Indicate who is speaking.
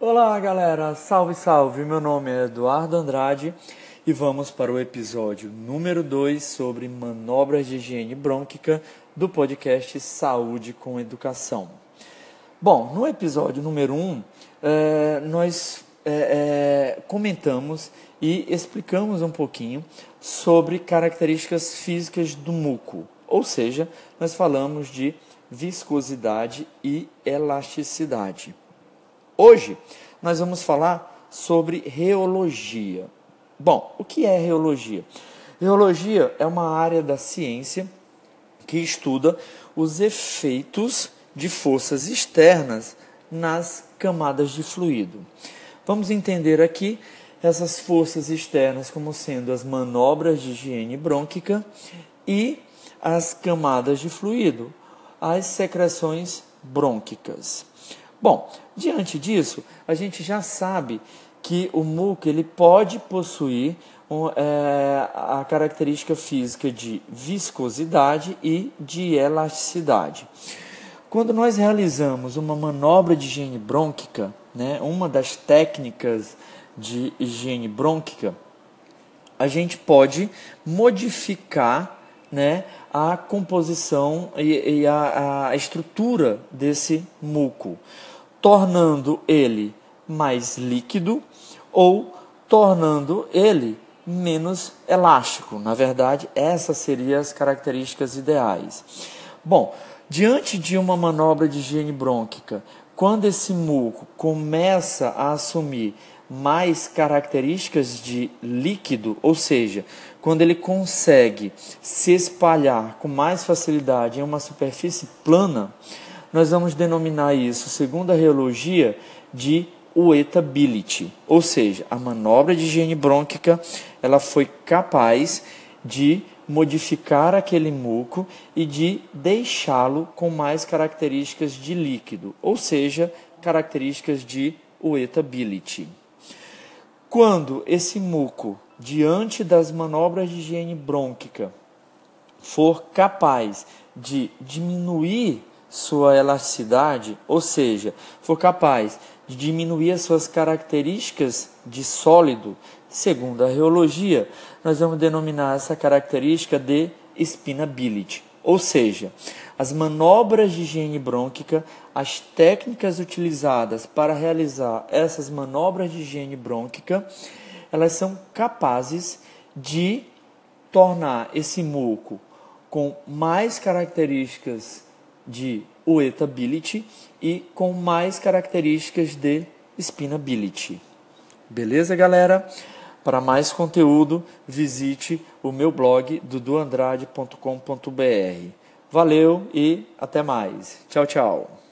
Speaker 1: Olá, galera. Salve, salve. Meu nome é Eduardo Andrade e vamos para o episódio número 2 sobre manobras de higiene brônquica do podcast Saúde com Educação. Bom, no episódio número 1, um, é, nós é, é, comentamos e explicamos um pouquinho sobre características físicas do muco, ou seja, nós falamos de viscosidade e elasticidade. Hoje nós vamos falar sobre reologia. Bom, o que é reologia? Reologia é uma área da ciência que estuda os efeitos de forças externas nas camadas de fluido. Vamos entender aqui essas forças externas como sendo as manobras de higiene brônquica e as camadas de fluido, as secreções brônquicas. Bom, diante disso, a gente já sabe que o muco ele pode possuir um, é, a característica física de viscosidade e de elasticidade. Quando nós realizamos uma manobra de higiene brônquica, né, uma das técnicas de higiene brônquica, a gente pode modificar né, a composição e, e a, a estrutura desse muco, tornando ele mais líquido ou tornando ele menos elástico. Na verdade, essas seriam as características ideais. Bom, diante de uma manobra de higiene brônquica, quando esse muco começa a assumir mais características de líquido, ou seja, quando ele consegue se espalhar com mais facilidade em uma superfície plana, nós vamos denominar isso, segundo a reologia, de uetability, ou seja, a manobra de higiene brônquica ela foi capaz de modificar aquele muco e de deixá-lo com mais características de líquido, ou seja, características de uetability. Quando esse muco, diante das manobras de higiene brônquica, for capaz de diminuir sua elasticidade, ou seja, for capaz de diminuir as suas características de sólido, segundo a reologia, nós vamos denominar essa característica de spinability. Ou seja, as manobras de higiene brônquica, as técnicas utilizadas para realizar essas manobras de higiene brônquica, elas são capazes de tornar esse muco com mais características de uetability e com mais características de spinability. Beleza, galera? Para mais conteúdo, visite o meu blog duduandrade.com.br. Valeu e até mais. Tchau, tchau.